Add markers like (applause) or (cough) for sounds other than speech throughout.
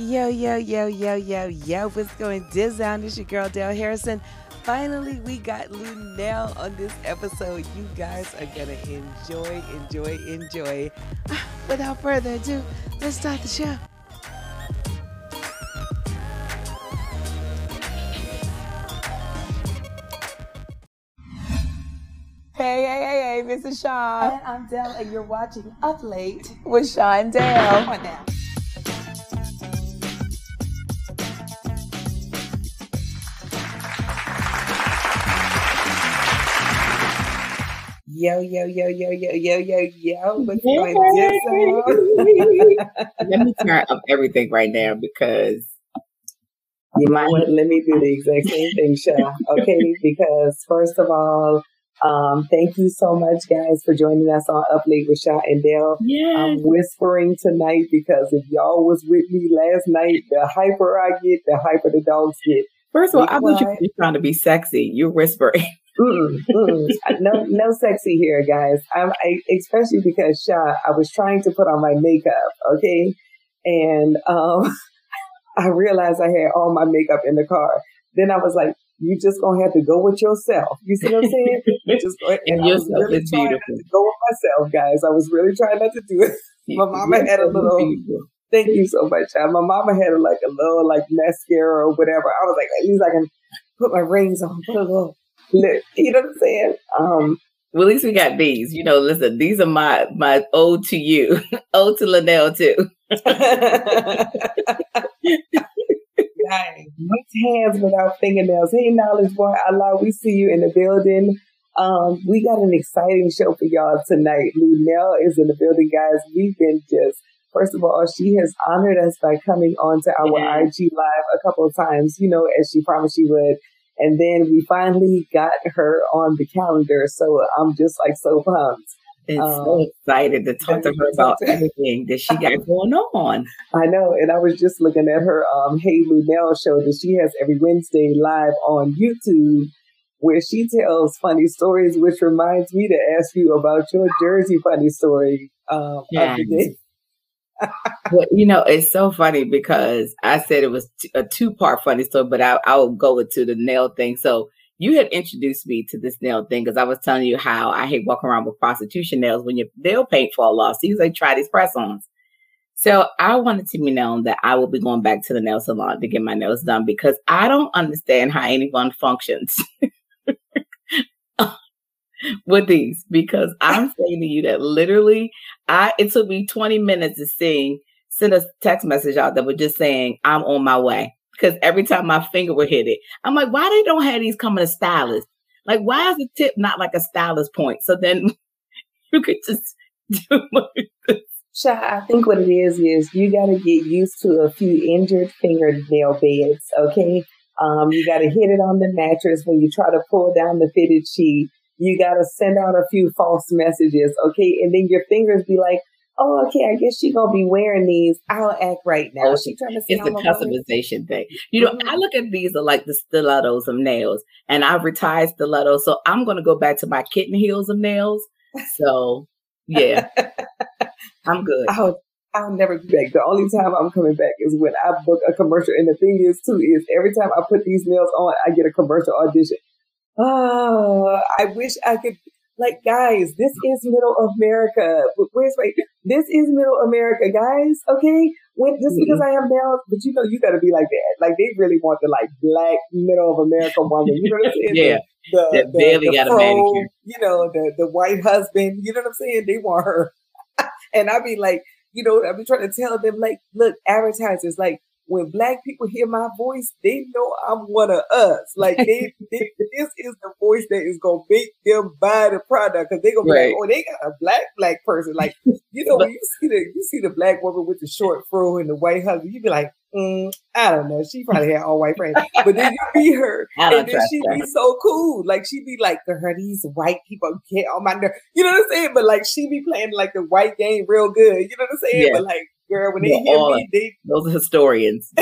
Yo, yo, yo, yo, yo, yo, what's going down? It's your girl, Dale Harrison. Finally, we got Luenell on this episode. You guys are going to enjoy, enjoy, enjoy. (sighs) Without further ado, let's start the show. Hey, hey, hey, hey, this is Sean. And I'm Dell, and you're watching Up Late with Sean Dale. Come on now. Yo, yo, yo, yo, yo, yo, yo, yo. What's going on? Let me turn up everything right now because you might let me do the exact same thing, Sha. Okay, (laughs) because first of all, um, thank you so much, guys, for joining us on Up Late with Sha and Dale. Yes. I'm whispering tonight because if y'all was with me last night, the hyper I get, the hyper the dogs get. First of all, I you were trying to be sexy. You're whispering. Mm-mm, mm-mm. (laughs) no, no sexy here, guys. I'm, I, especially because Sha, I was trying to put on my makeup, okay, and um, (laughs) I realized I had all my makeup in the car. Then I was like, you just gonna have to go with yourself. You see what I'm saying? (laughs) just go, and, and yourself really is beautiful. to go with myself, guys. I was really trying not to do it. My mama had a little. Thank you so much. My mama had a, like a little like mascara or whatever. I was like, at least I can put my rings on, put a little. (laughs) You know what I'm saying? Um, well, at least we got these. You know, listen, these are my my ode to you, (laughs) ode to Luenell too. (laughs) Dang. hands without fingernails. Hey, knowledge boy, Allah, we see you in the building. Um, we got an exciting show for y'all tonight. Luenell is in the building, guys. We've been just First of all, she has honored us by coming on to our yeah. IG live a couple of times, you know, as she promised she would. And then we finally got her on the calendar. So I'm just like so pumped. And um, so excited to talk to her (laughs) about everything that she got going on. I know. And I was just looking at her um, Hey Luenell show that she has every Wednesday live on YouTube where she tells funny stories, which reminds me to ask you about your Jersey funny story um, yes. You know, it's so funny because I said it was a two part funny story, but I, I'll go into the nail thing. So you had introduced me to this nail thing because I was telling you how I hate walking around with prostitution nails when your nail paint fall off. So you like try these press ons. So I wanted to be known that I will be going back to the nail salon to get my nails done because I don't understand how anyone functions (laughs) (laughs) with these because I'm saying to you that literally I it took me 20 minutes to sing, send a text message out that was just saying I'm on my way because every time my finger would hit it, I'm like, why they don't have these coming to stylists? Like, why is the tip not like a stylist point? So then (laughs) you could just (laughs) do like. Sha, I think what it is is you got to get used to a few injured fingernail beds. Okay, um, you got to hit it on the mattress when you try to pull down the fitted sheet. You got to send out a few false messages. Okay, and then your fingers be like, oh, okay, I guess she gonna be wearing these. I'll act right now. Oh, she trying to it's the customization thing. You know, mm-hmm. I look at these are like the stilettos of nails, and I've retired stilettos, so I'm gonna go back to my kitten heels of nails. So yeah, (laughs) I'm good. I'll, I'll never be back. The only time I'm coming back is when I book a commercial. And the thing is, too, is every time I put these nails on, I get a commercial audition. Oh, I wish I could like, guys, this is middle America. Where's my, this is middle America, guys. Okay. When, just mm-hmm. because I have nails, but you know, you gotta be like that. Like, they really want the like black middle of America woman. You know what I'm saying? yeah. The, the, the, barely the got pro, a manicure. You know, the, the white husband. You know what I'm saying? They want her. (laughs) and I be like, you know, I be trying to tell them, like, look, advertisers, like, when black people hear my voice, they know I'm one of us. Like they, (laughs) they this is the voice that is gonna make them buy the product because they gonna be like, oh, they got a black black person. Like you know, when you see the you see the black woman with the short fro and the white husband, you be like, mm, I don't know. She probably had all white friends, but then you (laughs) be her, and then she be so cool. Like she be like, girl, these white people get on my nerve. You know what I'm saying? But like she be playing like the white game real good. You know what I'm saying? Yeah. But like girl, when they hear all, me, they (laughs) those are historians,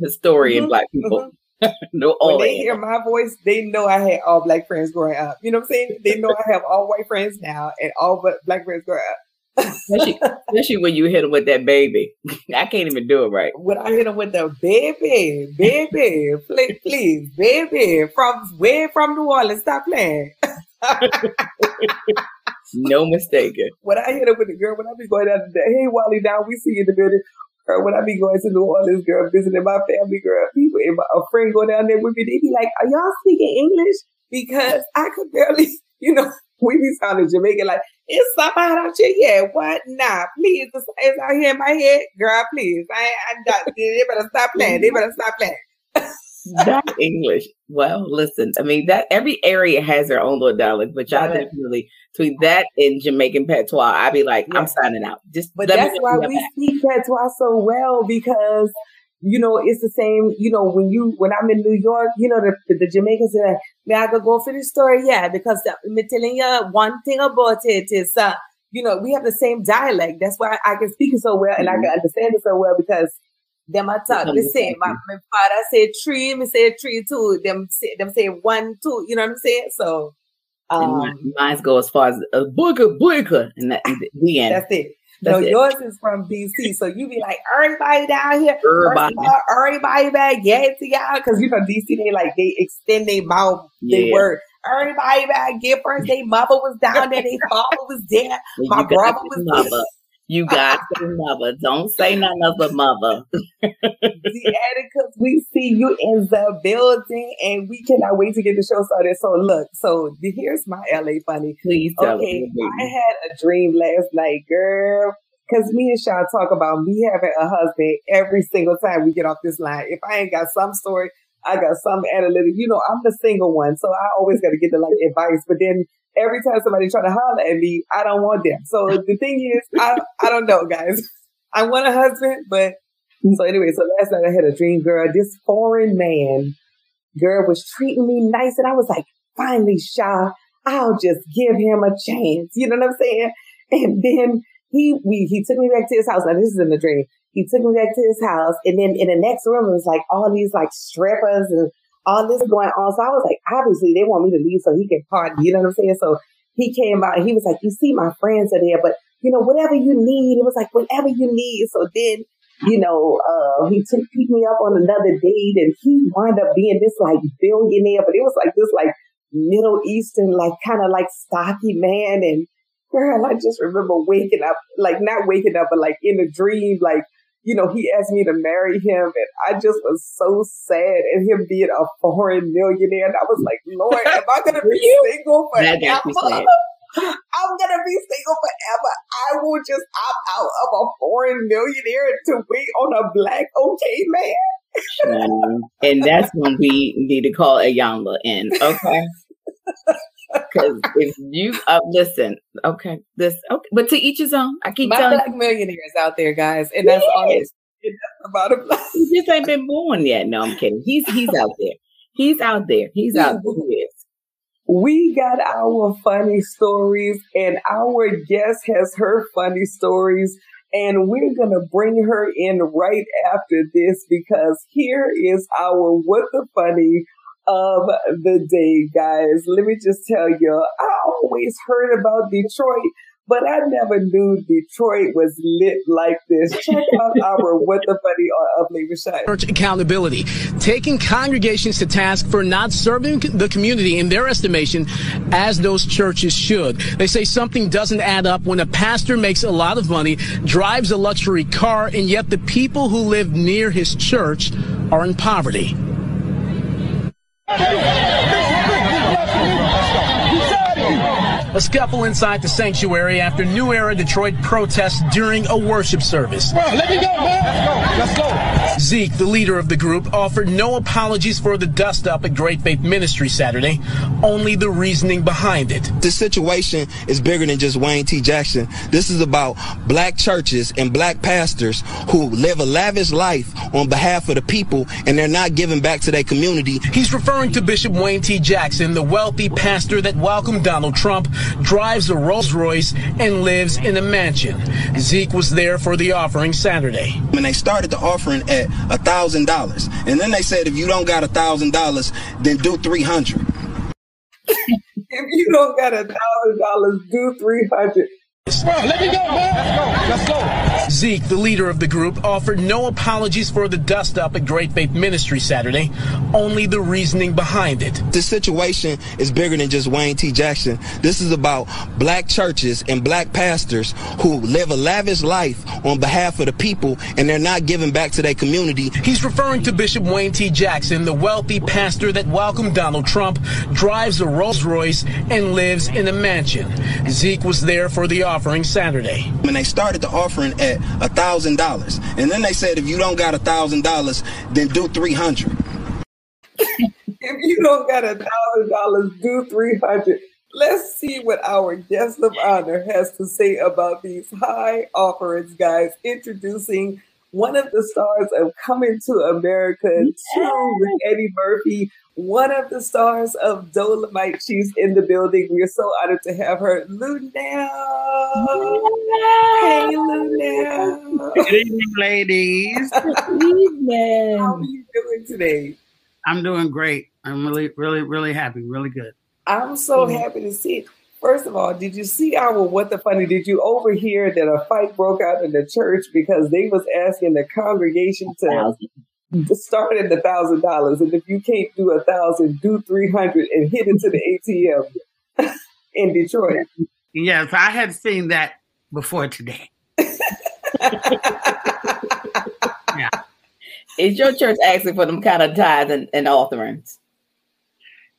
historian mm-hmm, black people. Mm-hmm. (laughs) no, when they hear my voice, they know I had all black friends growing up. You know what I'm saying? They know I have all white friends now and all but black friends growing up. especially, especially when you hit him with that baby. (laughs) I can't even do it right. When I hit him with the baby, baby, please, please, baby, from way from New Orleans, stop playing. No mistaken. When I hit him with the girl, when I be going to the hey Wally down, we see you in the building. Or when I be going to New Orleans, girl, visiting my family, girl, people, if a friend go down there with me, they be like, "Are y'all speaking English?" Because I could barely, (laughs) you know, we be sounding Jamaican like, it's somebody out here. Yeah, what? Nah, please. It's out here in my head. Girl, please. I, I, they better stop playing. They better stop playing. (laughs) that English. Well, listen, I mean that every area has their own little dialect, but y'all right. definitely between that and Jamaican patois, I'd be like, I'm signing out. Just but that's why we back. speak patois so well because you know, it's the same, you know, when you, when I'm in New York, you know, the, the, Jamaicans say, may I go, go for the story? Yeah, because I'm telling you one thing about it is, uh, you know, we have the same dialect. That's why I can speak it so well and mm-hmm. I can understand it so well because them I talk the same. My, my father say three, me say three too. Them say, them say one, two, you know what I'm saying? So, um, mine go as far as a uh, booker, booker, and that, the end. That's it. That's no, it. yours is from DC. So you be like, everybody down here, everybody, all, everybody back, yeah, to y'all. Because you know, DC, they like, they extend their mouth, yeah. they word. Everybody back, get first. Their mother was down there, their father was there, my brother was there. You got to mother. Don't say nothing of a mother. because we see you in the building and we cannot wait to get the show started. So look, so here's my LA funny. Please Okay, I had a dream last night, girl. Cause me and Sean talk about me having a husband every single time we get off this line. If I ain't got some story, I got some analytic. You know, I'm the single one, so I always got to get the like advice. But then every time somebody try to holler at me, I don't want them. So the thing is, I, I don't know, guys. I want a husband, but so anyway, so last night I had a dream, girl. This foreign man, girl, was treating me nice, and I was like, finally, Shaw, I'll just give him a chance. You know what I'm saying? And then he we he took me back to his house. Now this is in the dream. He took me back to his house, and then in the next room it was like all these like strippers and all this going on. So I was like, obviously they want me to leave so he can party. You know what I'm saying? So he came out and he was like, you see, my friends are there, but you know, whatever you need. It was like, whatever you need. So then, you know, uh, he took, picked me up on another date and he wound up being this like billionaire, but it was like this like Middle Eastern, like kind of like stocky man. And girl, I just remember waking up, like not waking up, but like in a dream, like you know, he asked me to marry him and I just was so sad and him being a foreign millionaire. And I was like, Lord, am I going to be (laughs) single forever? (laughs) I'm gonna be single forever. I will just opt out of a foreign millionaire to wait on a black okay man. um, and that's when we need to call a Ayala in, okay? (laughs) Because if you uh, listen, okay, this okay, but to each his own. I keep my telling black millionaires out there, guys, and that's all it's about. A (laughs) he just ain't been born yet. No, I'm kidding. He's he's out there. He's out there. He's out there. We got our funny stories, and our guest has her funny stories. And we're going to bring her in right after this because here is our What the Funny of the day, guys. Let me just tell you, I always heard about Detroit, but I never knew Detroit was lit like this. Check (laughs) out our What the Funny of Labor Shine. Church accountability, taking congregations to task for not serving the community in their estimation as those churches should. They say something doesn't add up when a pastor makes a lot of money, drives a luxury car, and yet the people who live near his church are in poverty. A scuffle inside the sanctuary after New Era Detroit protests during a worship service. Bro, let me go, man. Let's go. Let's go. Zeke, the leader of the group, offered no apologies for the dust up at Great Faith Ministry Saturday, only the reasoning behind it. This situation is bigger than just Wayne T. Jackson. This is about black churches and black pastors who live a lavish life on behalf of the people and they're not giving back to their community. He's referring to Bishop Wayne T. Jackson, the wealthy pastor that welcomed Donald Trump drives a Rolls Royce, and lives in a mansion. Zeke was there for the offering Saturday. When they started the offering at a thousand dollars, and then they said if you don't got a thousand dollars, then do three hundred. (laughs) if you don't got a thousand dollars, do three hundred. let me go, man. Let's go. Let's go. Zeke, the leader of the group, offered no apologies for the dust up at Great Faith Ministry Saturday, only the reasoning behind it. This situation is bigger than just Wayne T. Jackson. This is about black churches and black pastors who live a lavish life on behalf of the people and they're not giving back to their community. He's referring to Bishop Wayne T. Jackson, the wealthy pastor that welcomed Donald Trump, drives a Rolls Royce, and lives in a mansion. Zeke was there for the offering Saturday. When they started the offering at a thousand dollars, and then they said if you don't got a thousand dollars, then do three hundred. if you don't got a thousand dollars, do three hundred. Let's see what our guest of honor has to say about these high offerings, guys. Introducing one of the stars of Coming to America, too, with Eddie Murphy, one of the stars of Dolomite. She's in the building. We're so honored to have her, Luenell. Hey, Luenell. Good evening, ladies. Good (laughs) evening. How are you doing today? I'm doing great. I'm really, really, really happy. Really good. I'm so happy to see it. First of all, did you see our what the funny? Did you overhear that a fight broke out in the church because they was asking the congregation to to start at the thousand dollars, and if you can't do a thousand, do three hundred and hit it to the ATM (laughs) in Detroit. Yes, I had seen that before today. (laughs) yeah. Is your church asking for them kind of tithes and, and offerings?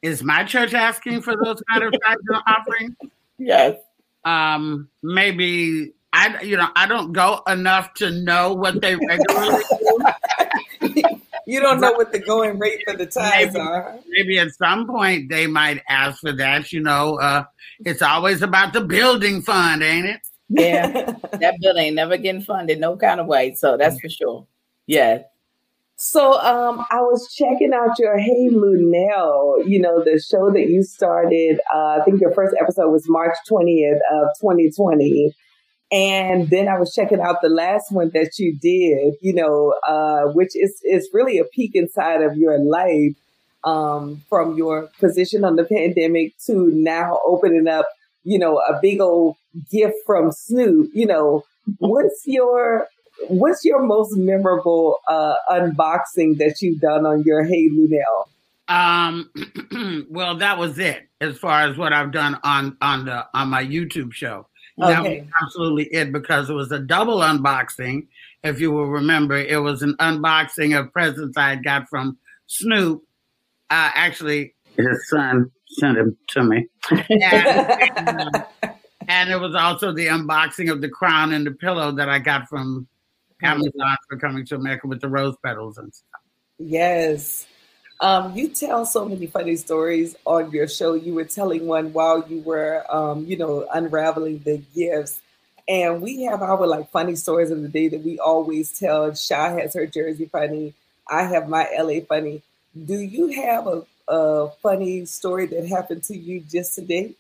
Is my church asking for those kind of tithes and offerings? Yes. Um, maybe I, you know, I don't go enough to know what they regularly do. (laughs) you don't know what the going rate for the tithes maybe, are. Maybe at some point they might ask for that. You know, uh, it's always about the building fund, ain't it? Yeah, (laughs) that bill ain't never getting funded no kind of way. So that's for sure. Yeah. So um, I was checking out your Hey Luenell, you know, the show that you started. Uh, I think your first episode was March 20th of 2020. And then I was checking out the last one that you did, you know, uh, which is, is really a peek inside of your life um, from your position on the pandemic to now opening up, you know, a big old gift from Snoop. You know, what's your what's your most memorable uh, unboxing that you've done on your Hey Luenell? Um, (clears throat) well, that was it as far as what I've done on on the on my YouTube show. Okay. That was absolutely it because it was a double unboxing. If you will remember, it was an unboxing of presents I had got from Snoop. Uh, actually, his son sent him to me. And, (laughs) and, um, and, it was also the unboxing of the crown and the pillow that I got from Amazon for coming to America with the rose petals and stuff. Yes. Um, you tell so many funny stories on your show. You were telling one while you were, um, you know, unraveling the gifts. And we have our like funny stories of the day that we always tell. Sha has her Jersey funny. I have my LA funny. Do you have a, a funny story that happened to you just today?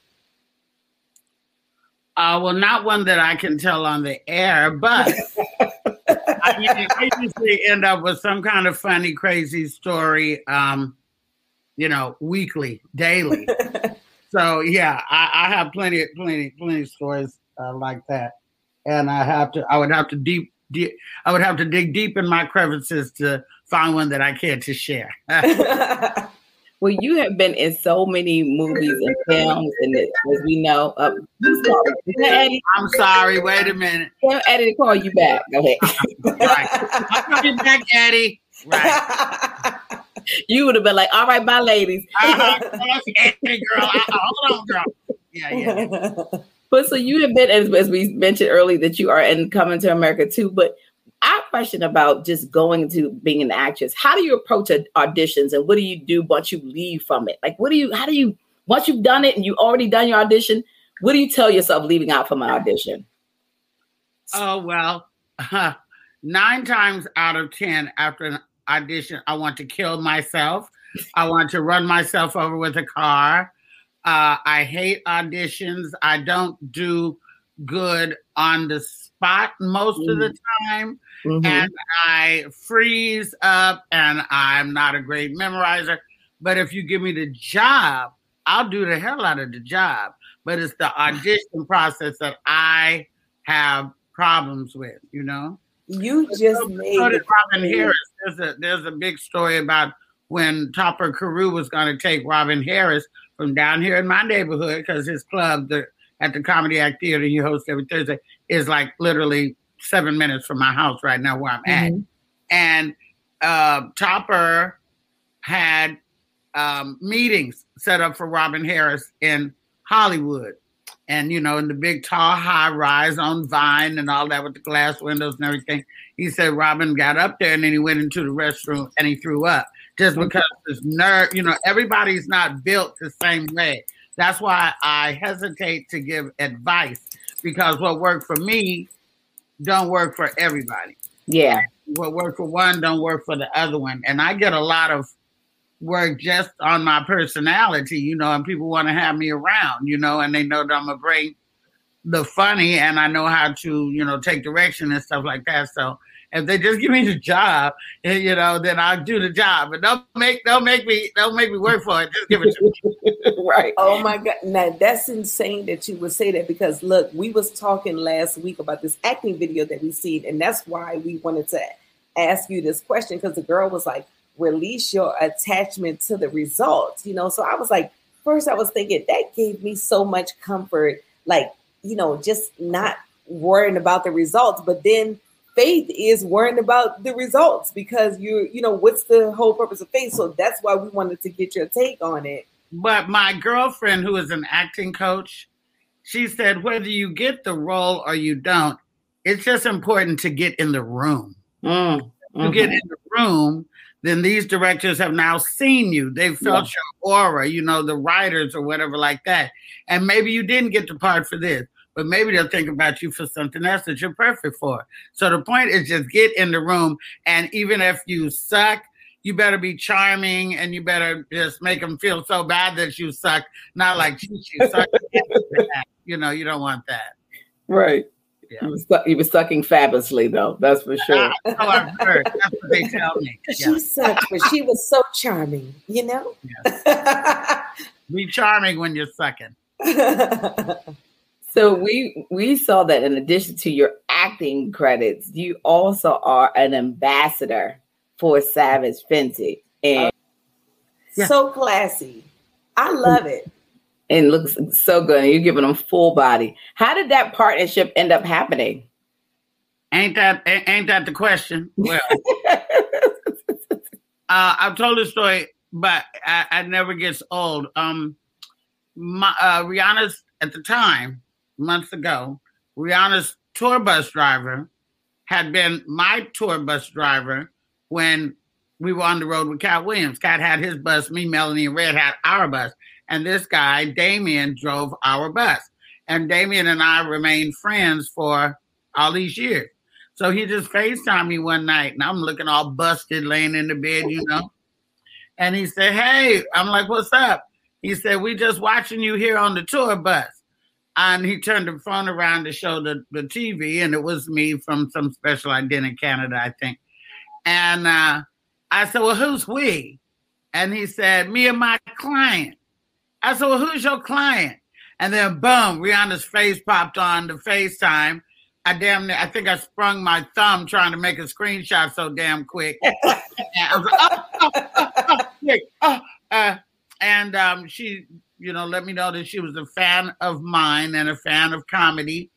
Uh, well, not one that I can tell on the air, but (laughs) I, mean, usually end up with some kind of funny, crazy story, um, you know, weekly, daily. (laughs) so yeah, I, I, have plenty, plenty, plenty of stories uh, like that, and I have to, I would have to deep, deep, I would have to dig deep in my crevices to find one that I care to share. (laughs) (laughs) Well, you have been in so many movies and films, and as we know, uh, I'm sorry. I'm. Wait a minute. Tell Eddie to call you back. Go ahead. (laughs) right. I'll call you back, Eddie. Right. (laughs) You would have been like, "All right, bye, ladies." (laughs) Uh-huh. Eddie, girl. Uh, hold on, girl. Yeah, yeah. But so you have been, as, as we mentioned earlier, that you are in coming to America too. But I question about just going to being an actress. How do you approach auditions and what do you do once you leave from it? Like, what do you, how do you, once you've done it and you already done your audition, what do you tell yourself leaving out from an audition? Oh, well, uh, (laughs) nine times out of 10 after an audition, I want to kill myself. I want to run myself over with a car. Uh, I hate auditions. I don't do good on the spot most mm. of the time. Mm-hmm. And I freeze up and I'm not a great memorizer. But if you give me the job, I'll do the hell out of the job. but it's the (sighs) audition process that I have problems with. You know. You just so, made so Robin Harris. There's a there's a big story about when Topper Carew was going to take Robin Harris from down here in my neighborhood because his club the, at the Comedy Act Theater he hosts every Thursday is like literally seven minutes from my house right now where I'm mm-hmm. at. And uh, Topper had um, meetings set up for Robin Harris in Hollywood. And, you know, in the big tall high rise on Vine and all that with the glass windows and everything. He said Robin got up there and then he went into the restroom and he threw up just because this nerve, you know, everybody's not built the same way. That's why I hesitate to give advice because what worked for me don't work for everybody. Yeah. What worked for one don't work for the other one. And I get a lot of work just on my personality, you know, and people want to have me around, you know, and they know that I'm gonna bring the funny and I know how to, you know, take direction and stuff like that. So if they just give me the job, you know, then I'll do the job. But don't make don't make me don't make me work for it. Just give it to me. (laughs) right. Oh my God. Now that's insane that you would say that because look, we was talking last week about this acting video that we seen, and that's why we wanted to ask you this question because the girl was like, release your attachment to the results, you know. So I was like, first I was thinking that gave me so much comfort, like, you know, just not worrying about the results, but then faith is worrying about the results because you you know what's the whole purpose of faith? So that's why we wanted to get your take on it. But my girlfriend who is an acting coach she said whether you get the role or you don't it's just important to get in the room. Mm, mm-hmm. you get in the room then these directors have now seen you. They've felt yeah. your aura you know the writers or whatever like that. And maybe you didn't get the part for this but maybe they'll think about you for something else that you're perfect for. So the point is just get in the room, and even if you suck, you better be charming and you better just make them feel so bad that you suck, not like you suck. (laughs) you know, you don't want that. Right. Yeah. He, was, he was sucking fabulously, though. That's for sure. oh, I've heard. That's what they (laughs) tell me. Yeah. She sucked, but she was so charming, you know? Yeah. be charming when you're sucking. (laughs) So we we saw that in addition to your acting credits, you also are an ambassador for Savage Fenty, and yeah. so classy. I love it. And looks so good. And you're giving them full body. How did that partnership end up happening? Ain't that ain't that the question? Well, (laughs) uh, I've told this story, but I, I never gets old. Um, my, uh, Rihanna's at the time months ago, Rihanna's tour bus driver had been my tour bus driver when we were on the road with Katt Williams. Katt had his bus, me, Melanie, and Red had our bus. And this guy, Damien, drove our bus. And Damien and I remained friends for all these years. So he just FaceTimed me one night, and I'm looking all busted, laying in the bed, you know. And he said, Hey, I'm like, What's up? He said, We just watching you here on the tour bus and he turned the phone around to show the, the TV, and it was me from some special I did in Canada, I think. And uh, I said, Well, who's we? And he said, Me and my client. I said, Well, who's your client? And then boom, Rihanna's face popped on the FaceTime. I damn I think I sprung my thumb trying to make a screenshot so damn quick. (laughs) and I was like, oh, oh, oh, oh, oh. Uh, and um, she you know, let me know that she was a fan of mine and a fan of comedy.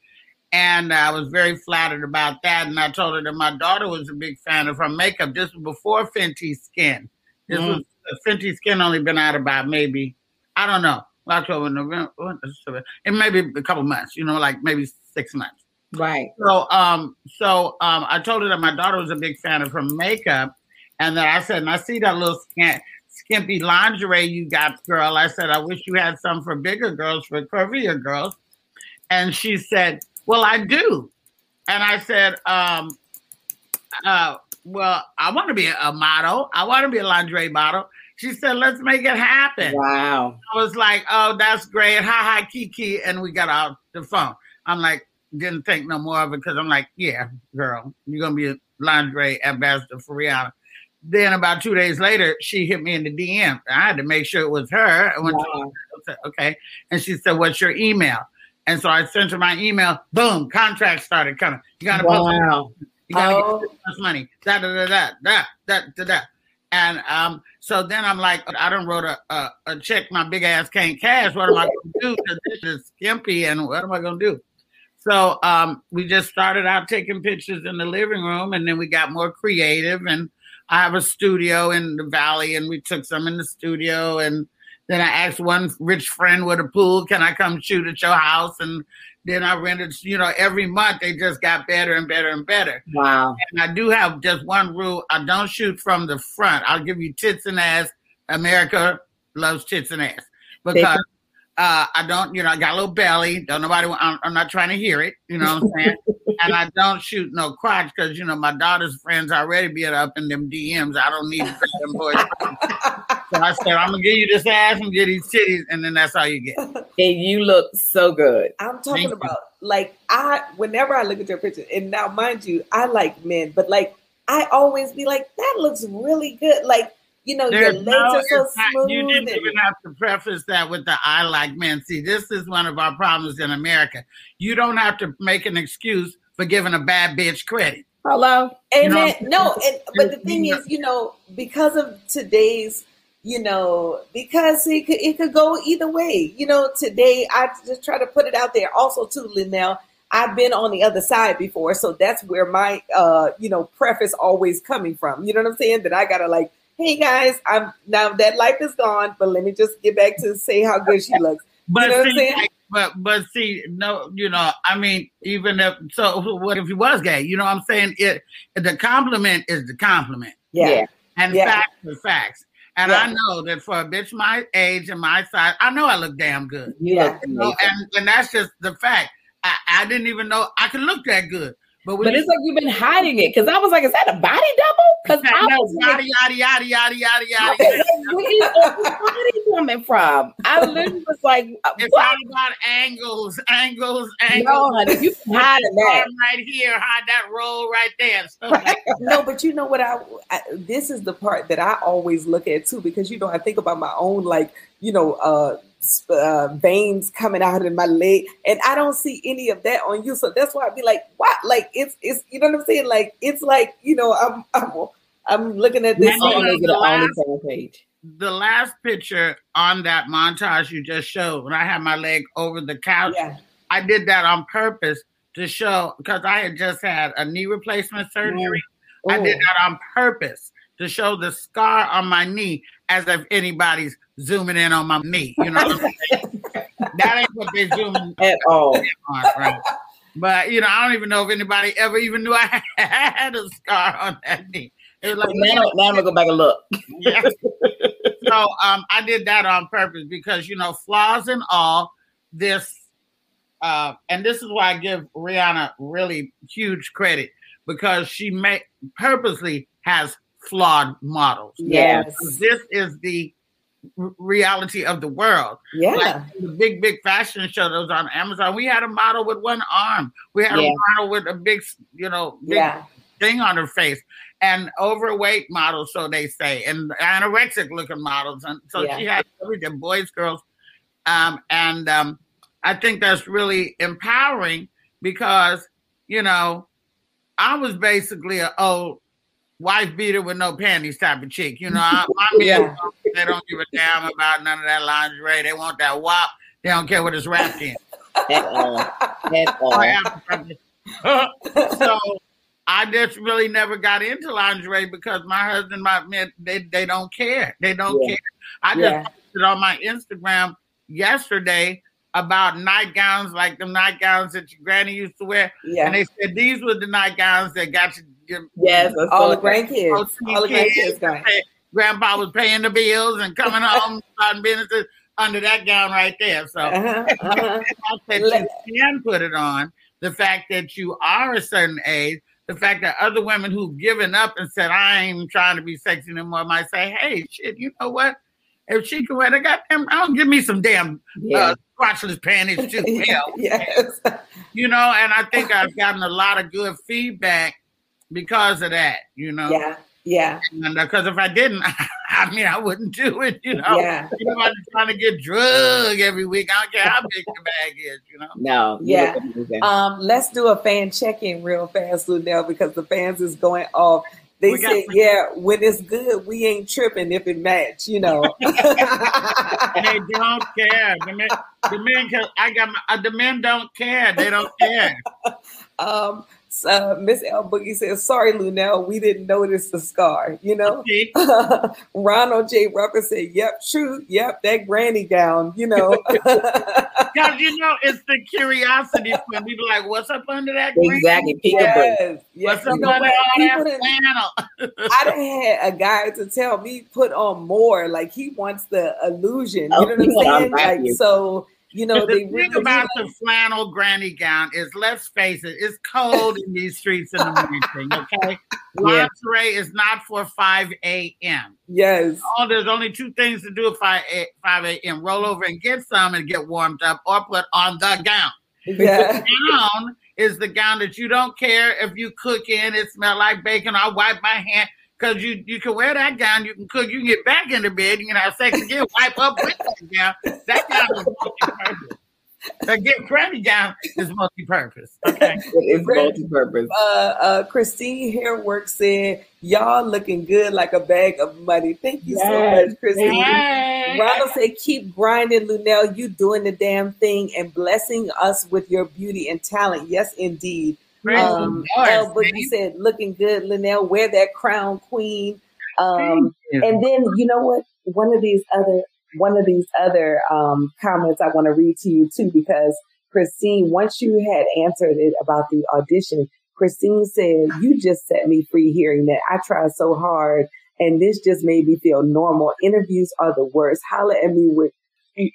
And I was very flattered about that. And I told her that my daughter was a big fan of her makeup. This was before Fenty Skin. This mm. was Fenty Skin only been out about maybe, I don't know, October, November, it may be a couple months, you know, like maybe six months. Right. So um, so um I told her that my daughter was a big fan of her makeup. And then I said, and I see that little scan skimpy lingerie you got, girl. I said, I wish you had some for bigger girls, for curvier girls. And she said, Well, I do. And I said, um, uh, well, I want to be a model. I want to be a lingerie model. She said, let's make it happen. Wow. I was like, oh, that's great. Hi, hi, Kiki. And we got off the phone. I'm like, didn't think no more of it because I'm like, yeah, girl, you're going to be a lingerie ambassador for Rihanna then about two days later, she hit me in the DM. I had to make sure it was her. I went wow. to said, okay. And she said, what's your email? And so I sent her my email. Boom, contracts started coming. You got to wow. post. You got to oh. get this money. Da da da da da da da da. And um, so then I'm like, I don't wrote a, a, a check my big ass can't cash. What am I going to do? This is skimpy, and what am I going to do? So um, we just started out taking pictures in the living room, and then we got more creative. And I have a studio in the valley, and we took some in the studio. And then I asked one rich friend with a pool, "Can I come shoot at your house?" And then I rented. You know, every month they just got better and better and better. Wow! And I do have just one rule: I don't shoot from the front. I'll give you tits and ass. America loves tits and ass because uh, I don't, you know, I got a little belly. Don't nobody, I'm, I'm not trying to hear it. You know what I'm saying? (laughs) and I don't shoot no crotch because you know my daughter's friends already be up in them DMs. I don't need them boys. so I said, I'm gonna give you this ass and get these titties, and then that's all you get. (laughs) And you look so good. I'm talking Thank about you. like I. Whenever I look at your picture, and now mind you, I like men, but like I always be like, that looks really good. Like you know, There's your legs no, are so smooth. You didn't and, even have to preface that with the I like men. See, this is one of our problems in America. You don't have to make an excuse for giving a bad bitch credit. Hello. And you know no, and, but the thing is, you know, because of today's, you know, because it could it could go either way. You know, today I just try to put it out there. Also, too, Luenell, I've been on the other side before, so that's where my uh, you know, preface always coming from. You know what I'm saying? That I gotta like hey guys, I'm now that life is gone, but let me just get back to say how good she looks. But you know see, but but see, no, you know, I mean, even if so, what if he was gay? You know, what I'm saying it. The compliment is the compliment. Yeah, and yeah. facts are facts. And yeah. I know that for a bitch my age and my size, I know I look damn good. Yeah, you know, and and that's just the fact. I, I didn't even know I could look that good. But, but it's like you've been hiding it because I was like, is that a body double? (laughs) Because I was yada, yada yada yada yada yada yada. Where's the body coming from? I literally was like, uh, it's what? all about angles, angles, angles. No, honey, you hiding that right here, hide that roll right there. (laughs) no, but you know what? I, I this is the part that I always look at too because you know I think about my own like you know. uh uh, veins coming out in my leg, and I don't see any of that on you. So that's why I'd be like, "What? Like it's it's you know what I'm saying? Like it's like you know I'm (laughs) I'm I'm looking at this on the, last, page. The last picture on that montage you just showed, when I had my leg over the couch, yeah. I did that on purpose to show because I had just had a knee replacement surgery. I did that on purpose to show the scar on my knee as if anybody's zooming in on my knee. You know, (laughs) that ain't what they're zooming at all. (laughs) On, right? But you know, I don't even know if anybody ever even knew I (laughs) had a scar on that knee. It was like now, now I'm gonna go back and look. yeah. So um, I did that on purpose because you know, flaws and all, this uh, and this is why I give Rihanna really huge credit because she made purposely has flawed models. Yes. This is the reality of the world. Yeah. Like the big, big fashion show that was on Amazon. We had a model with one arm. We had yeah. a model with a big, you know, big yeah. thing on her face. And overweight models, so they say, and anorexic looking models. And so yeah. she had everything, boys, girls. Um, and um, I think that's really empowering because, you know, I was basically an old wife beater with no panties type of chick. You know, I, (laughs) my yeah. they don't give a damn about none of that lingerie. They want that wop. They don't care what it's wrapped in. At all. At all. so I just really never got into lingerie because my husband, my men, they, they don't care. They don't yeah. care. I just yeah. posted on my Instagram yesterday about nightgowns like the nightgowns that your granny used to wear. Yeah. And they said these were the nightgowns that got you Yes, all the grandkids. All the grandkids going. Grandpa was paying the bills and coming home starting businesses under that gown right there. So uh-huh, uh-huh. (laughs) that you can put it on, the fact that you are a certain age, the fact that other women who've given up and said, I ain't trying to be sexy anymore might say, Hey, shit, you know what? If she can wear the goddamn, I'll give me some damn yeah. uh, crotchless panties too. (laughs) Hell, yes. You know, and I think I've gotten a lot of good feedback because of that, you know. Yeah, yeah. Because uh, if I didn't, (laughs) I mean, I wouldn't do it, you know. Yeah. Everybody trying to get drug every week. I don't care how big the bag is, you know. No. Yeah. Um, let's do a fan check-in real fast, Luenell, because the fans is going off. They We said, "Yeah, when it's good, we ain't tripping if it match." You know. (laughs) they don't care. The men, the men, I got my, uh, the men don't care. They don't care. (laughs) um, so, uh, Miss L Boogie says, "Sorry, Luenell, we didn't notice the scar." You know. See? (laughs) Ronald J. Rucker said, "Yep, true. Yep, that granny gown. You know." (laughs) (laughs) Because you know, it's the curiosity when people like, "What's up under that?" green? Exactly. Peekaboo. yes, yes. What's up You under what? all that flannel? I done had a guy to tell me put on more. Like he wants the illusion. Oh, You know what I'm saying? Like you. so, you know, the thing about the flannel granny gown is, let's face it, it's cold in these streets in the morning. (laughs) Okay, Yeah. lingerie is not for five a.m. yes, Oh, there's only two things to do at 5 a, 5 a.m. Roll over and get some and get warmed up or put on the gown. yeah, Gown is the gown that you don't care if you cook in, it smell like bacon. I wipe my hand because you, you can wear that gown, you can cook, you can get back into bed, you can have sex again, wipe up with that gown. That gown is multi-purpose. The get granny gown is multi-purpose. Okay. It is multi-purpose. uh, uh, Christine Hairwork said, "Y'all looking good like a bag of money." Thank you so much, Christine. Hey. Ronald said, "Keep grinding, Luenell. You doing the damn thing and blessing us with your beauty and talent." Yes, indeed. Um, El Boogie see? said, "Looking good, Luenell. Wear that crown, queen." Um, and then you know what? One of these other one of these other um, comments I want to read to you too, because Christine, once you had answered it about the audition, Christine said, "You just set me free hearing that. I tried so hard, and this just made me feel normal. Interviews are the worst. Holla at me with."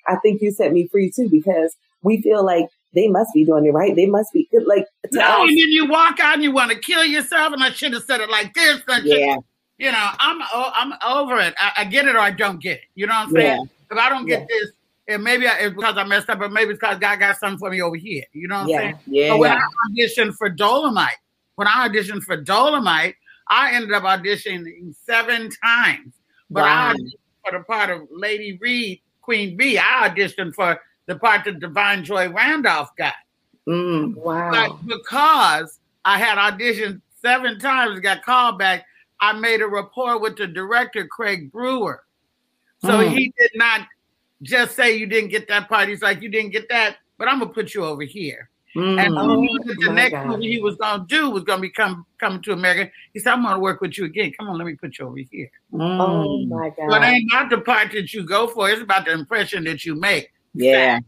I think you set me free too because we feel like they must be doing it right. They must be like No, us, and then you walk out and you want to kill yourself, and I should have said it like this. Yeah. You know, I'm o- I'm over it. I, I get it or I don't get it. You know what I'm saying? Yeah. If I don't get this, and maybe I, it's because I messed up, or maybe it's because God got something for me over here. You know what I'm Yeah. saying? Yeah. But when I auditioned for Dolomite, when I auditioned for Dolomite, I ended up auditioning seven times. But I auditioned for the part of Lady Reed, Queen Bee. I auditioned for the part that Da'Vine Joy Randolph got. Mm. wow. But because I had auditioned seven times got called back, I made a rapport with the director, Craig Brewer. So Hmm. he did not just say you didn't get that part. He's like, you didn't get that, but I'm gonna put you over here. And Mm. Oh, he the next God. movie he was gonna do was gonna be come, coming to America. He said, I'm gonna work with you again. Come on, let me put you over here. oh Mm. my God. But it ain't not the part that you go for, it's about the impression that you make. Yeah.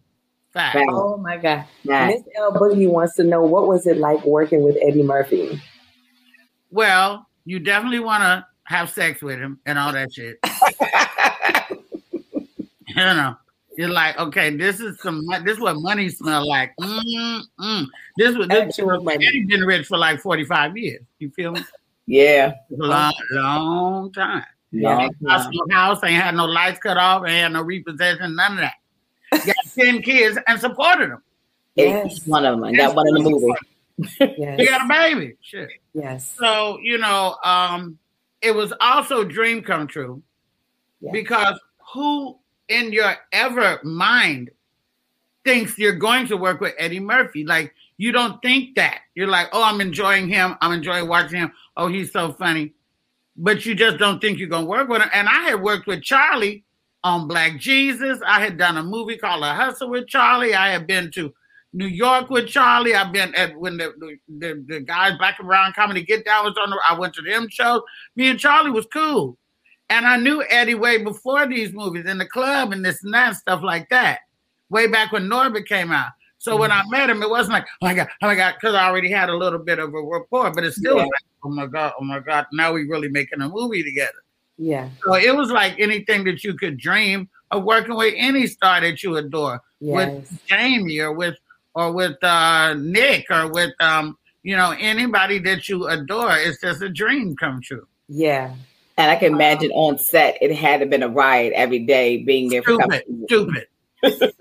Fact. Fact. Oh my God. Yeah. Miss L Boogie wants to know what was it like working with Eddie Murphy? Well, you definitely wanna have sex with him and all that shit. (laughs) you know, you're like, okay, this is some, this is what money smell like. Mm, mm. This was this, Actual money. Eddie been rich for like 45 years. You feel me? Yeah. A long, long time. Long time. house, ain't had no lights cut off, ain't had no repossession, none of that. Got 10 kids and supported them. Yes. Each one of them. I got one in the movie. He Yes. got a baby. Shit. Yes. So, you know, um, it was also a dream come true Yeah. because who in your ever mind thinks you're going to work with Eddie Murphy? Like, you don't think that. You're like, oh, I'm enjoying him. I'm enjoying watching him. Oh, he's so funny. But you just don't think you're going to work with him. And I had worked with Charlie on Black Jesus. I had done a movie called A Hustle with Charlie. I had been to New York with Charlie. I've been at when the the, the, guys Black and Brown Comedy Get Down was on. The, I went to them shows. Me and Charlie was cool, and I knew Eddie way before these movies in the club and this and that stuff like that. Way back when Norbit came out. So when I mm-hmm. met him, it wasn't like, oh my god, oh my god, because I already had a little bit of a rapport. But it's still Yeah. like, oh my god, oh my god, now we really making a movie together. Yeah. So it was like anything that you could dream of working with any star that you adore Yes. with Jamie or with or with uh, Nick or with um, you know anybody that you adore. It's just a dream come true. Yeah. And I can imagine on set, it had to been a riot every day being there for Stupid, couple- stupid. (laughs)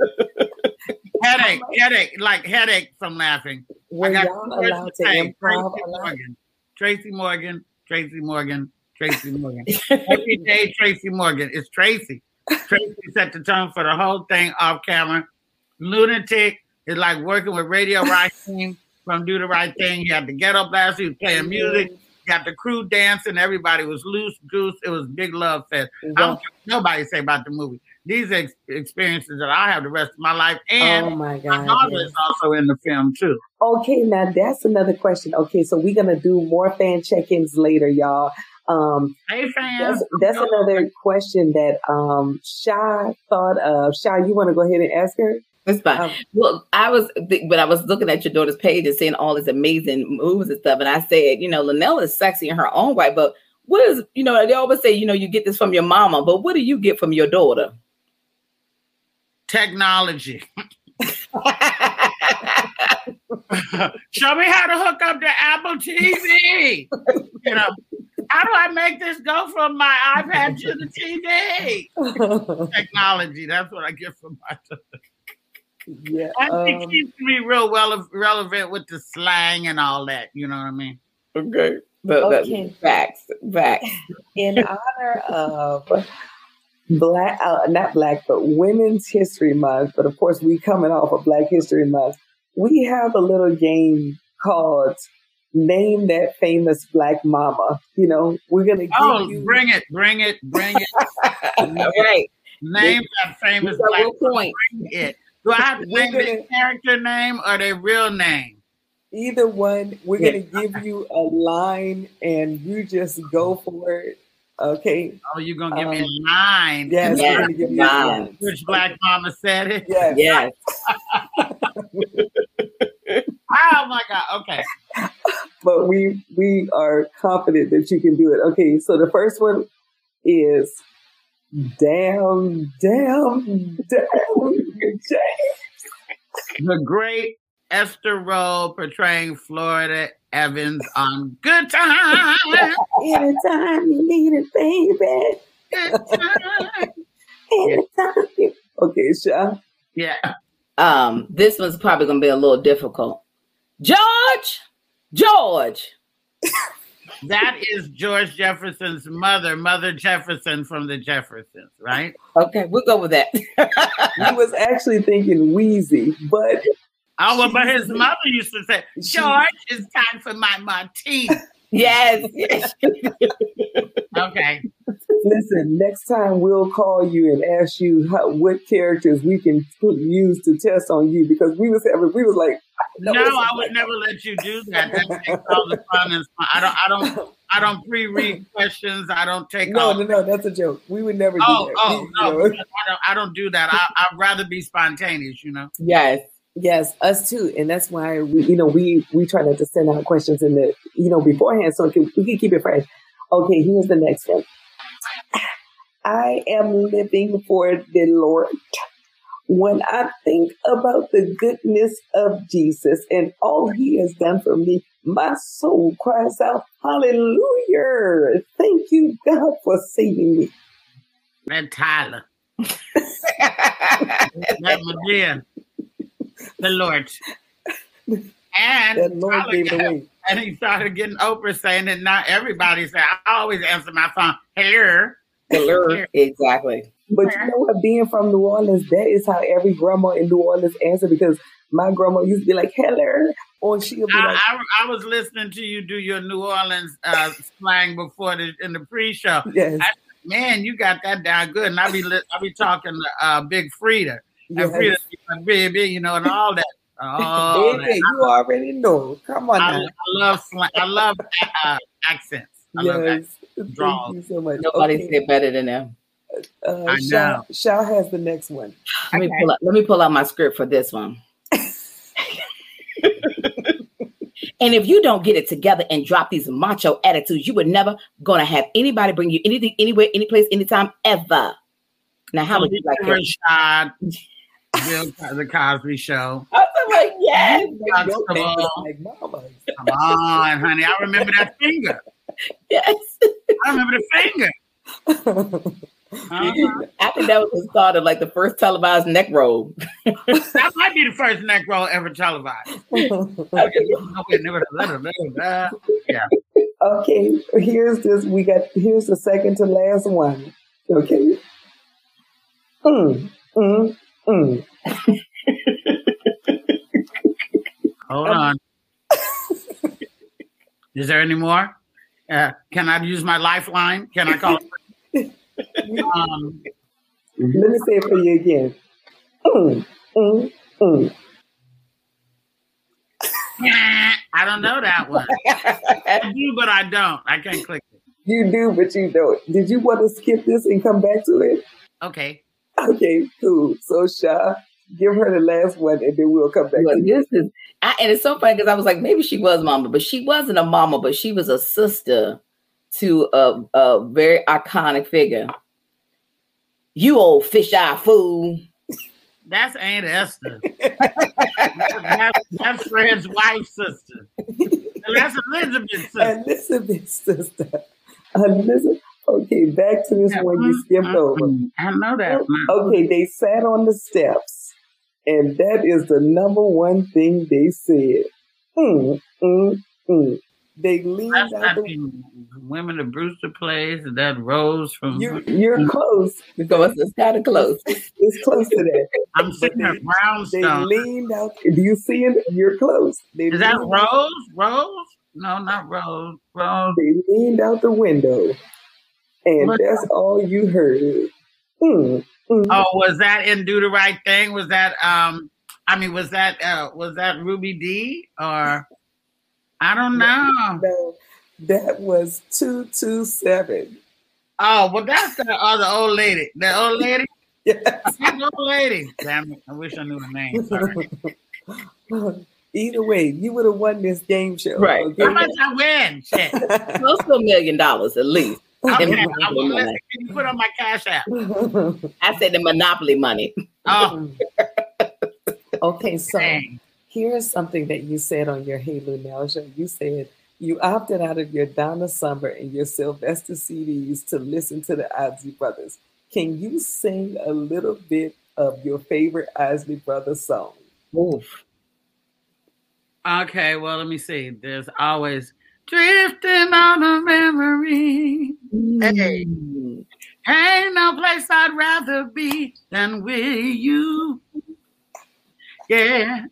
headache, headache, like headache from laughing. Were I got y'all two allowed to say, improv Tracy? Morgan, Tracy Morgan, Tracy Morgan, Tracy Morgan. (laughs) Every day, Tracy Morgan. It's Tracy. Tracy set the tone for the whole thing off camera. Lunatic is like working with Radio Raheem from Do the Right Thing. He had the ghetto blast. He was playing music. Got the crew dancing. Everybody was loose goose. It was big love fest. I don't care what nobody say about the movie. These ex- experiences that I have the rest of my life, and oh my god, my daughter yes. is also in the film too. Okay, now that's another question. Okay, so we're gonna do more fan check-ins later, y'all. Um, Hey fans, that's that's another question that um Shy thought of. Shy, you want to go ahead and ask her? It's fine. Um, well, I was, but I was looking at your daughter's page and seeing all these amazing moves and stuff, and I said, you know, Luenell is sexy in her own right, but what is, you know, they always say, you know, you get this from your mama, but what do you get from your daughter? technology. (laughs) (laughs) Show me how to hook up the Apple TV. you know, how do I make this go from my iPad to the TV? (laughs) Technology. That's what I get from my daughter. yeah. And um, keeps me real well relevant with the slang and all that. You know what I mean? Okay. But, Okay. facts, facts. in honor of (laughs) black, uh, not black, but Women's History Month. But of course, we coming off of Black History Month. We have a little game called Name That Famous Black Mama. You know, we're gonna give Oh, you. bring it, bring it, bring it. (laughs) right. Name that famous got black one point. bring it. Do I have to We're name gonna- character name or their real name? Either one, we're Yeah. gonna give you a line, and you just go for it. Okay. Oh, you're gonna give me Um, a line. Yes, Yeah, we're gonna give you a line. Which black mama said it? Yes. Yes. (laughs) (laughs) Oh my god. Okay. (laughs) but we we are confident that you can do it. Okay, so the first one is damn, damn, damn, The great Esther Rolle portraying Florida Evans on Good Time. Anytime you need it, baby. Good Time. Anytime. (laughs) Okay, Sha. Yeah. Um, this one's probably gonna be a little difficult. George, George. That is George Jefferson's mother, Mother Jefferson from the Jeffersons, right? Okay, we'll go with that. (laughs) I was actually thinking Weezy, but Oh, well, but his mother used to say, George, it's time for my martini. Yes, yes. (laughs) Okay. listen, next time we'll call you and ask you how, what characters we can put, use to test on you because we was having, we was like, No, it's I like- would never let you do that. That takes all the fun and fun. I don't I don't I don't pre-read questions. I don't take no, all no, no, that's a joke. We would never do Oh, that. oh, We- no, you know. I don't, I don't do that. I, I'd rather be spontaneous, you know. yes. Yes, us too, and that's why we, you know, we we try not to send out questions in the, you know, beforehand, so can, we can keep it fresh. Okay, here's the next one. I am living for the Lord. When I think about the goodness of Jesus and all He has done for me, my soul cries out, "Hallelujah! Thank you, God, for saving me." That Tyler, (laughs) that Madea, the Lord. And That Lord gave it away. and he started getting Oprah saying that not everybody said. I always answer my phone, hello. Hello. Exactly. But you know what? Being from New Orleans, that is how every grandma in New Orleans answer because my grandma used to be like, hello. Or she'll be like, I, I, I was listening to you do your New Orleans uh, slang before the, in the pre-show. yes, Man, you got that down good. And I be I be talking to uh, Big Frida. And yes. Frida, be baby, you know, and all that. All that. Baby, you already know. Come on I, now. I love slang. I love uh, accents. I love that. Yes. Thank you so much. Nobody Okay. said better than them. Uh, I Shah, know. Shah has the next one. Let me pull up. Let me pull out my script for this one. (laughs) and if you don't get it together and drop these macho attitudes, you were never gonna have anybody bring you anything, anywhere, any place, anytime, ever. Now, how would you like that? (laughs) Rashad, Bill, the Cosby Show. I was like, yes, Your First of name is all- like. Come on, honey. I remember that finger. (laughs) yes. I remember the finger. (laughs) Uh-huh. I think that was the start of like the first televised neck roll. That might be the first neck roll ever televised. Yeah. Okay, here's this. We got here's the second to last one. Okay. Mm, mm, mm. Hold on. Is there any more? Uh, can I use my lifeline? Can I call? um, Let me say it for you again. Mm, mm, mm. I don't know that one. I do, but I don't. I can't click it. You do, but you don't. Did you want to skip this and come back to it? Okay. Okay, cool. So, Sha, give her the last one, and then we'll come back. Well, to you. this is, I, and it's so funny because I was like, maybe she was mama, but she wasn't a mama, but she was a sister to a, a very iconic figure. You old fish eye fool. That's Aunt Esther. that's, that's Fred's wife's sister. And that's Elizabeth's sister. Elizabeth's sister. Elizabeth. Okay, back to this one you skipped over. I know that. Okay, they sat on the steps, and that is the number one thing they said. Mm, mm, mm. They leaned That's out not the. the women of Brewster Place. That rose from. You're, you're close. Because it's kind of close. It's close to that. (laughs) I'm sitting But at They leaned out. Do you see it? You're close. They Is that leaned- Rose? Rose? No, not Rose. Rose. They leaned out the window, and What? that's all you heard. Mm, mm. Oh, was that in Do the Right Thing? Was that um? I mean, was that uh was that Ruby Dee or? I don't know. No, that was two two seven. Oh, well, that's the other old lady. The old (laughs) lady. Yes. That old lady. Damn it! I wish I knew her name. (laughs) Either way, you would have won this game show. Right. How Okay? much I win? Shit. Close to a million dollars at least. Okay, And I will Monopoly listen. Can you put on my cash app? (laughs) I said the monopoly money. Oh, (laughs) okay, so dang. here's something that you said on your Hey Luenell show. You said you opted out of your Donna Summer and your Sylvester CDs to listen to the Isley Brothers. Can you sing a little bit of your favorite Isley Brothers song? Oof. Okay, well, let me see. There's always drifting on a memory. Hey. Ain't no place I'd rather be than with you. Yeah,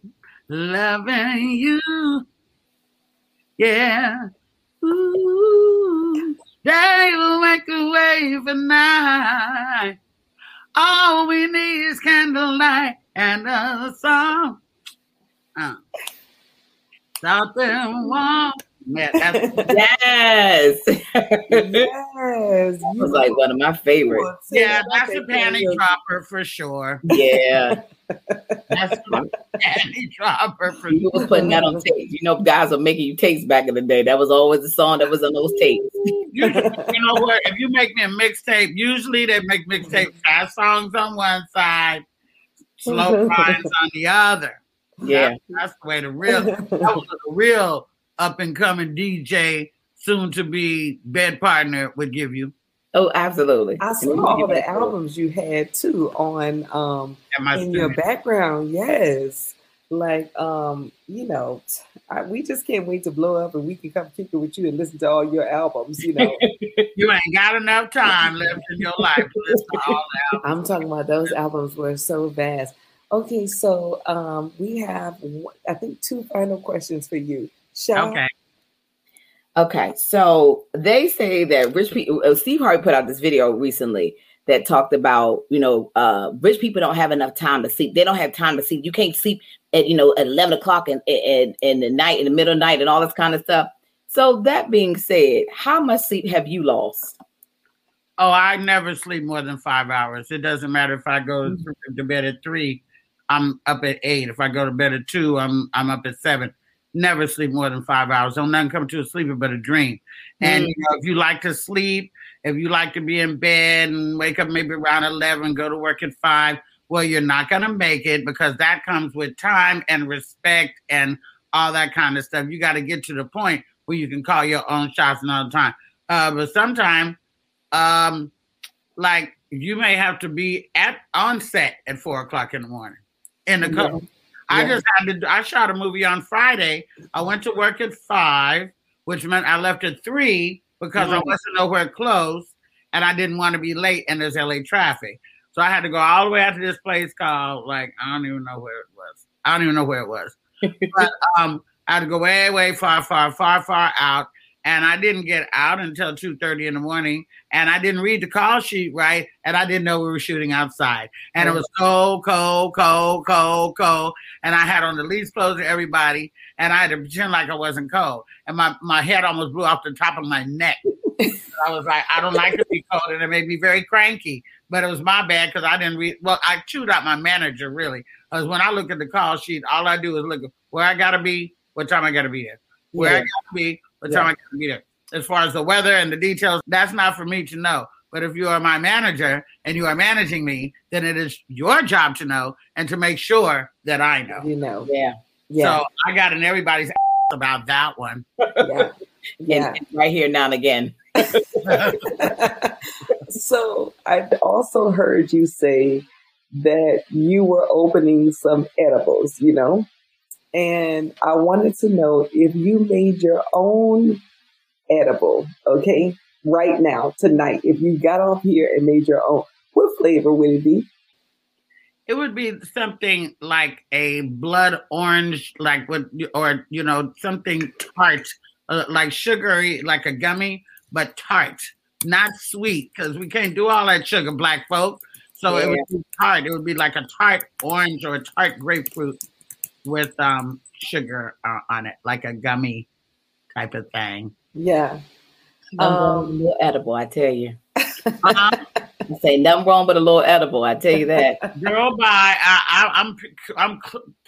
loving you. Yeah. Ooh, they will make a way for night. All we need is candlelight and a song. Uh. Something warm. Yeah, that's (laughs) Yes. Yes, you was like one of my favorites. will yeah, that's a that panty dropper for sure. Yeah. (laughs) That's a panty dropper for You was putting that on tapes. You know, guys were making you tapes back in the day. That was always the song that was on those tapes. Usually, you know what? If you make me a mixtape, usually they make mixtape fast songs on one side, slow (laughs) grinds on the other. Yeah. That's, that's the way the real that was the real up and coming DJ, soon to be bed partner would give you. Oh, absolutely. I saw all the albums you had too on um At my in your background. Yes, like um you know, I, we just can't wait to blow up and we can come kick it with you and listen to all your albums. You know, (laughs) (laughs) You ain't got enough time left in your life to listen to all that. (laughs) I'm talking about those albums were so vast. Okay, so um we have I think two final questions for you. Sha, Okay. Okay, so they say that rich people. Uh, Steve Harvey put out this video recently that talked about you know uh, rich people don't have enough time to sleep. They don't have time to sleep. You can't sleep at you know at eleven o'clock and in in the night, in the middle of the night, and all this kind of stuff. So that being said, how much sleep have you lost? Oh, I never sleep more than five hours. It doesn't matter if I go Mm-hmm. to bed at three, I'm up at eight. If I go to bed at two, I'm I'm up at seven. Never sleep more than five hours. Don't nothing come to a sleeper but a dream. And Mm. you know, if you like to sleep, if you like to be in bed and wake up maybe around eleven, go to work at five, well, you're not gonna make it because that comes with time and respect and all that kind of stuff. You got to get to the point where you can call your own shots another time. Uh, but sometimes um like you may have to be at on set at four o'clock in the morning in the Yeah. I Yeah. just had to I shot a movie on Friday. I went to work at five, which meant I left at three because I wasn't nowhere close and I didn't want to be late and there's LA traffic. So I had to go all the way out to this place called like I don't even know where it was. I don't even know where it was. (laughs) but um I had to go way, way far, far, far, far out. And I didn't get out until 2:30 in the morning. And I didn't read the call sheet right. And I didn't know we were shooting outside. And it was cold, cold, cold, cold, cold. And I had on the least clothes of everybody. And I had to pretend like I wasn't cold. And my, my head almost blew off the top of my neck. (laughs) I was like, I don't like to be cold. And it made me very cranky. But it was my bad because I didn't read. Well, I chewed out my manager really. Because when I look at the call sheet, all I do is look where I got to be, what time I got to be at Where yeah. I got to be, what time. I got to be there. As far as the weather and the details, that's not for me to know. But if you are my manager and you are managing me, then it is your job to know and to make sure that I know. You know. Yeah. Yeah. So I got in everybody's about that one. (laughs) Yeah. yeah. And, and right here now and again. (laughs) so I've also heard you say that you were opening some edibles, you know? And I wanted to know if you made your own edible, okay? Right now, tonight, if you got off here and made your own, what flavor would it be? It would be something like a blood orange, like what, or you know, something tart, uh, like sugary, like a gummy, but tart, not sweet, because we can't do all that sugar, black folk. So yeah. it would be tart. It would be like a tart orange or a tart grapefruit with um sugar uh, on it, like a gummy type of thing. Yeah. Um, little edible, I tell you. Uh-huh. (laughs) I say nothing wrong but a little edible. I tell you that. (laughs) Girl, bye. I, I, I'm I'm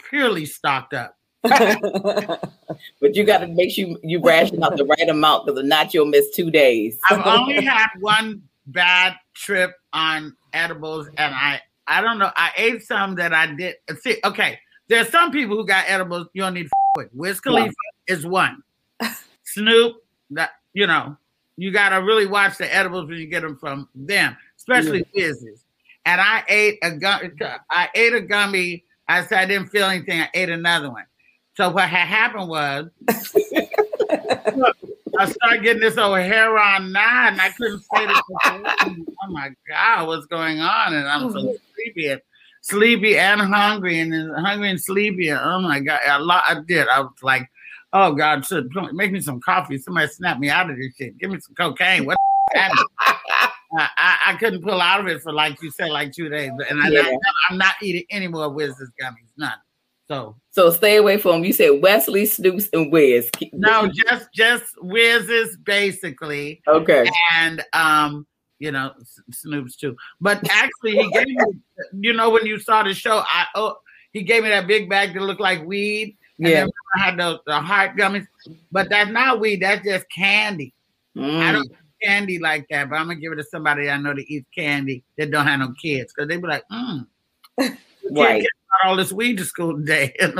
purely stocked up. (laughs) but you got to make sure you, you ration out the right amount because if not, you'll miss two days. I've only had one bad trip on edibles, and I I don't know. I ate some that I did. See, okay, there's some people who got edibles you don't need to with. Wiz Khalifa yeah. is one. (laughs) Snoop, that you know, you gotta really watch the edibles when you get them from them, especially yeah. Wiz's. And I ate a gum. I ate a gummy. I said I didn't feel anything. I ate another one. So what had happened was (laughs) I started getting this old hair on nine. And I couldn't say this. oh my god, what's going on? And I'm so oh. sleepy and sleepy and hungry and hungry and sleepy. And, oh my god, a lot I did. I was like, oh god, should make me some coffee. Somebody snap me out of this shit. Give me some cocaine. What happened? (laughs) I, I, couldn't pull out of it for like you said, like two days. And I, yeah. I'm not eating any more Wiz's gummies. None. So so stay away from. You said Wesley, Snoops, and Wiz. No, (laughs) just just Wiz's basically. Okay. And um, you know, Snoops too. But actually, he gave me. You know, when you saw the show, I oh, he gave me that big bag that looked like weed. yeah. I had the, the heart gummies, but that's not weed. That's just candy. Mm. I don't candy like that, but I'm gonna give it to somebody I know that eats candy that don't have no kids because they be like, mm. (laughs) right all this weed to school today. Lots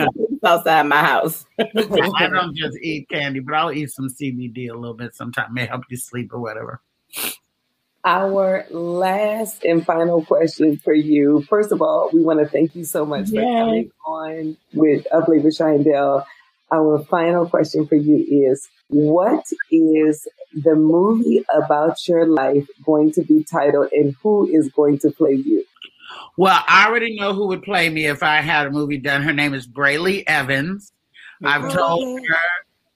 of people outside my house. (laughs) I don't just eat candy, but I'll eat some CBD a little bit sometimes. May help you sleep or whatever. Our last and final question for you. First of all, we want to thank you so much for coming on with Up Late with Sha and Del. Our final question for you is what is the movie about your life going to be titled and who is going to play you? Well, I already know who would play me if I had a movie done. Her name is Brely Evans. I've told her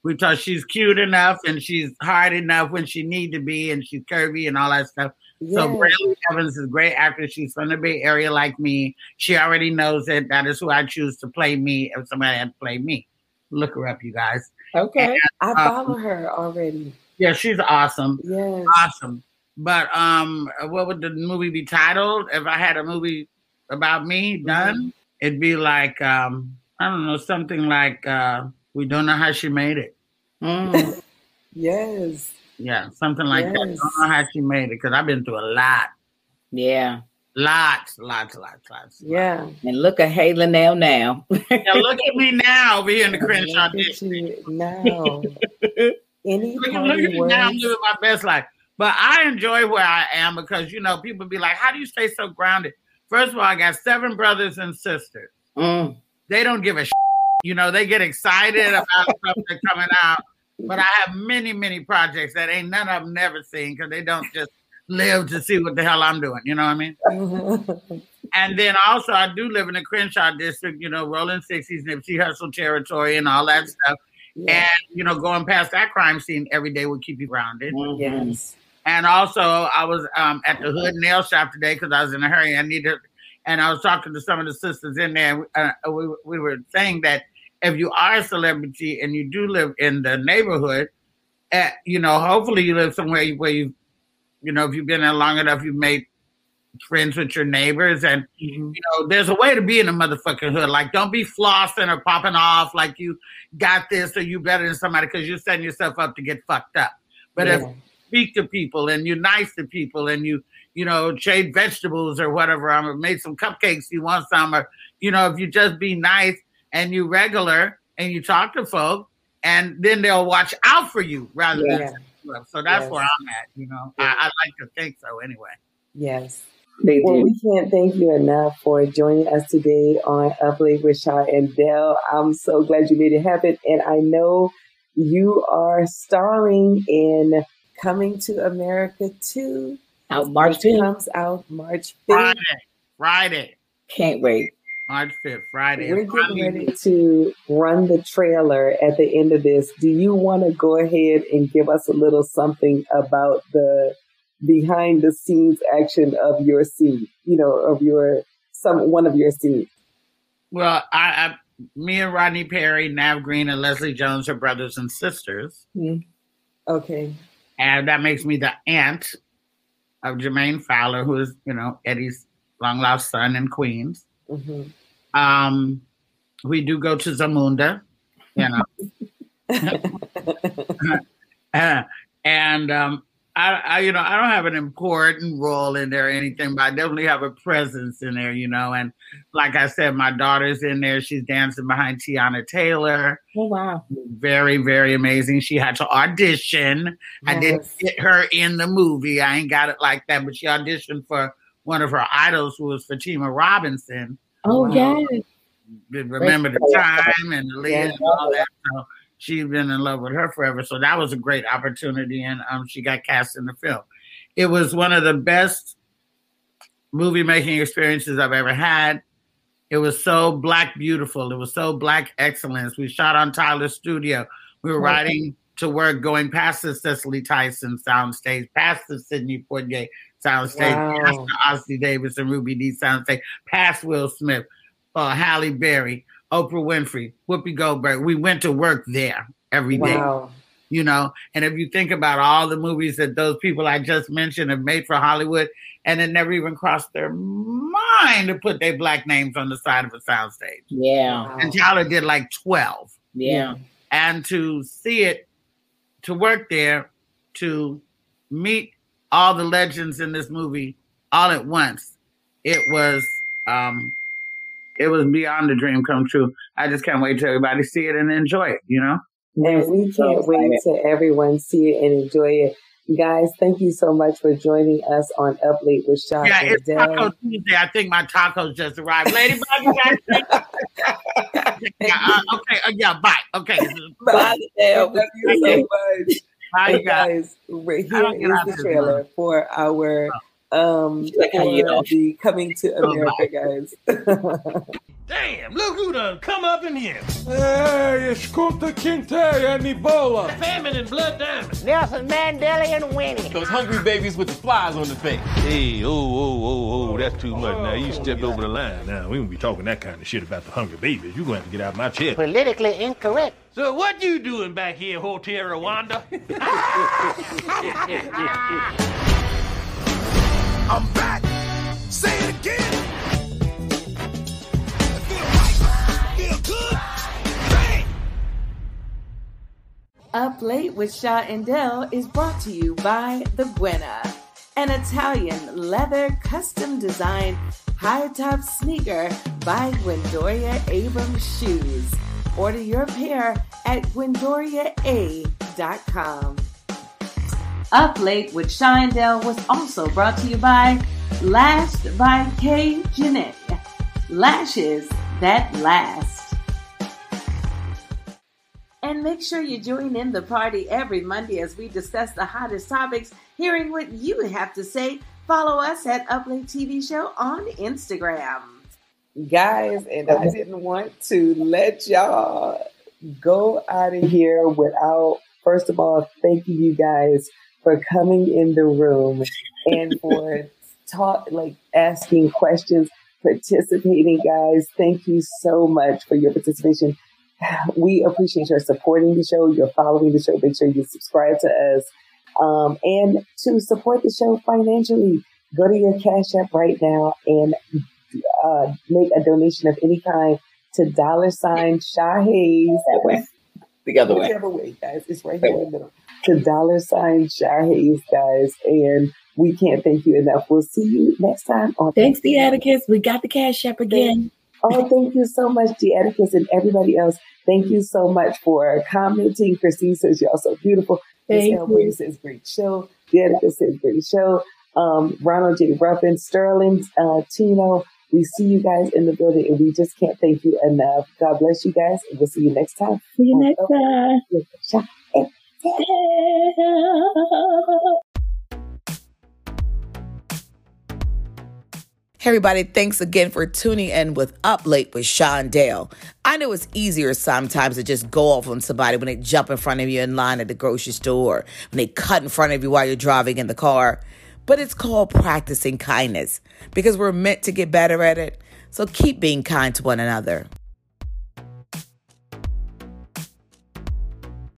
we told she's cute enough and she's hard enough when she need to be and she's curvy and all that stuff. Yes. So Brely Evans is a great actress. She's from the Bay Area like me. She already knows it. That is who I choose to play me if somebody had to play me. Look her up, you guys. Okay. And, I um, follow um, her already. Yeah, she's awesome. Yes. Awesome. But um what would the movie be titled? If I had a movie about me done, mm-hmm. it'd be like um I don't know, something like uh we don't know how she made it. Mm. yes. Yeah, something like yes. that. Don't know how she made it because I've been through a lot. Yeah. Lots, lots, lots, lots. Yeah. Lots. And look at Haley now now. now look at me now over here in the (laughs) Crenshaw district. Now. (laughs) Any look, now, I'm living my best life. But I enjoy where I am because you know, people be like, How do you stay so grounded? First of all, I got seven brothers and sisters. Mm. They don't give a You know, they get excited about (laughs) stuff that's coming out. But I have many, many projects that ain't none of them never seen because they don't just live to see what the hell I'm doing. You know what I mean? (laughs) and then also, I do live in the Crenshaw district, you know, rolling 60s, Nipsey Hussle territory and all that stuff. Yeah. And, you know, going past that crime scene every day would keep you grounded. Mm-hmm. Yes. And also, I was um, at the Hood Nail Shop today because I was in a hurry. I needed, and I was talking to some of the sisters in there. Uh, we, we were saying that if you are a celebrity and you do live in the neighborhood, uh, you know, hopefully you live somewhere where you, you know, if you've been there long enough, you've made friends with your neighbors, and mm-hmm. you know, there's a way to be in a motherfucking hood. Like, don't be flossing or popping off like you got this or you better than somebody because you're setting yourself up to get fucked up. But yeah. if speak to people and you're nice to people and you you know trade vegetables or whatever. i'm made some cupcakes. You want some or you know if you just be nice and you regular and you talk to folk and then they'll watch out for you rather yeah. than so that's yes. where I'm at. You know. I, I like to think so anyway. Yes. Well, we can't thank you enough for joining us today on Up Late with Sha and Del. I'm so glad you made it happen. And I know you are starring in Coming to America 2. Out March 5th. comes out March 5th. Friday. Friday. Can't wait. March 5th, Friday. We're getting ready to run the trailer at the end of this. Do you want to go ahead and give us a little something about the behind the scenes action of your scene, you know, of your some one of your scenes? Well, I, I me and Rodney Perry, Nav Green, and Leslie Jones are brothers and sisters. Mm-hmm. Okay and that makes me the aunt of Jermaine Fowler, who is you know Eddie's long lost son in Queens. Mm-hmm. Um, we do go to Zamunda, you know, (laughs) (laughs) and um, I, I, you know, I don't have an important role in there or anything, but I definitely have a presence in there, you know. And like I said, my daughter's in there. She's dancing behind Teyana Taylor. Oh wow! Very, very amazing. She had to audition. Yes. I didn't get her in the movie. I ain't got it like that, but she auditioned for one of her idols, who was Fatima Robinson. Oh wow. yes. Remember the time and the lead and all that. So she's been in love with her forever. So that was a great opportunity, and um, she got cast in the film. It was one of the best movie making experiences I've ever had. It was so black beautiful. It was so black excellence. We shot on Tyler's studio. We were riding to work, going past the Cicely Tyson soundstage, past the Sidney Poitier soundstage, wow. past the Ossie Davis and Ruby Dee soundstage, past Will Smith, uh, Halle Berry, Oprah Winfrey, Whoopi Goldberg. We went to work there every day. Wow. You know, and if you think about all the movies that those people I just mentioned have made for Hollywood, and it never even crossed their mind to put their black names on the side of a soundstage. Yeah. And Tyler did like 12. Yeah. And to see it, to work there, to meet all the legends in this movie all at once, it was um it was beyond a dream come true. I just can't wait to everybody see it and enjoy it, you know? And we can't wait to everyone see it and enjoy it. Guys, thank you so much for joining us on Up Late with Sha. Yeah, it's Taco Tuesday. I think my tacos just arrived. Ladybug, (laughs) yeah, uh, okay, uh, yeah, bye. Okay. Bye, Dale. Thank you so much. Bye, guys. Right here is the trailer for our oh um like for the coming to America guys. (laughs) Damn, look who done come up in here. Hey, it's Kunta Kinte and Ebola. Famine and Blood Diamond. Nelson Mandela and Winnie. Those hungry babies with the flies on the face. Hey, oh, oh, oh, oh, that's too much. Now, you stepped over the line. Now, we won't be talking that kind of shit about the hungry babies. You're going to have to get out of my chair. Politically incorrect. So what you doing back here, Hotel Rwanda? (laughs) (laughs) I'm back. Say it again. Up Late with Sha and Del is brought to you by The Buena, an Italian leather custom designed high top sneaker by Gwendoria Abrams Shoes. Order your pair at GwendoriaA.com. Up Late with Sha and Del was also brought to you by Lashed by K. Jeanette. Lashes that last. And make sure you join in the party every Monday as we discuss the hottest topics, hearing what you have to say. Follow us at Uplate TV Show on Instagram. Guys, and I didn't want to let y'all go out of here without, first of all, thanking you guys for coming in the room and for talk like asking questions, participating, guys. Thank you so much for your participation. (sighs) We appreciate your supporting the show, your following the show. Make sure you subscribe to us. Um, and to support the show financially, go to your Cash App right now and uh, make a donation of any kind to dollar sign Sha Hayes. That way. The other way, guys. It's right here in the middle. To dollar sign Sha Hayes, guys. And we can't thank you enough. We'll see you next time on Thanks, the Atticus. We got the cash app again. Oh, thank you so much, the Atticus and everybody else. Thank you so much for commenting. Christine says you're so beautiful. Thank Miss Elbridge says great show. The Atticus says great show. Um, Ronald J. Ruffin, Sterling, uh, Tino. We see you guys in the building and we just can't thank you enough. God bless you guys and we'll see you next time. See you next time. Hey everybody, thanks again for tuning in with Up Late with Sean Dale. I know it's easier sometimes to just go off on somebody when they jump in front of you in line at the grocery store, when they cut in front of you while you're driving in the car. But it's called practicing kindness because we're meant to get better at it. So keep being kind to one another.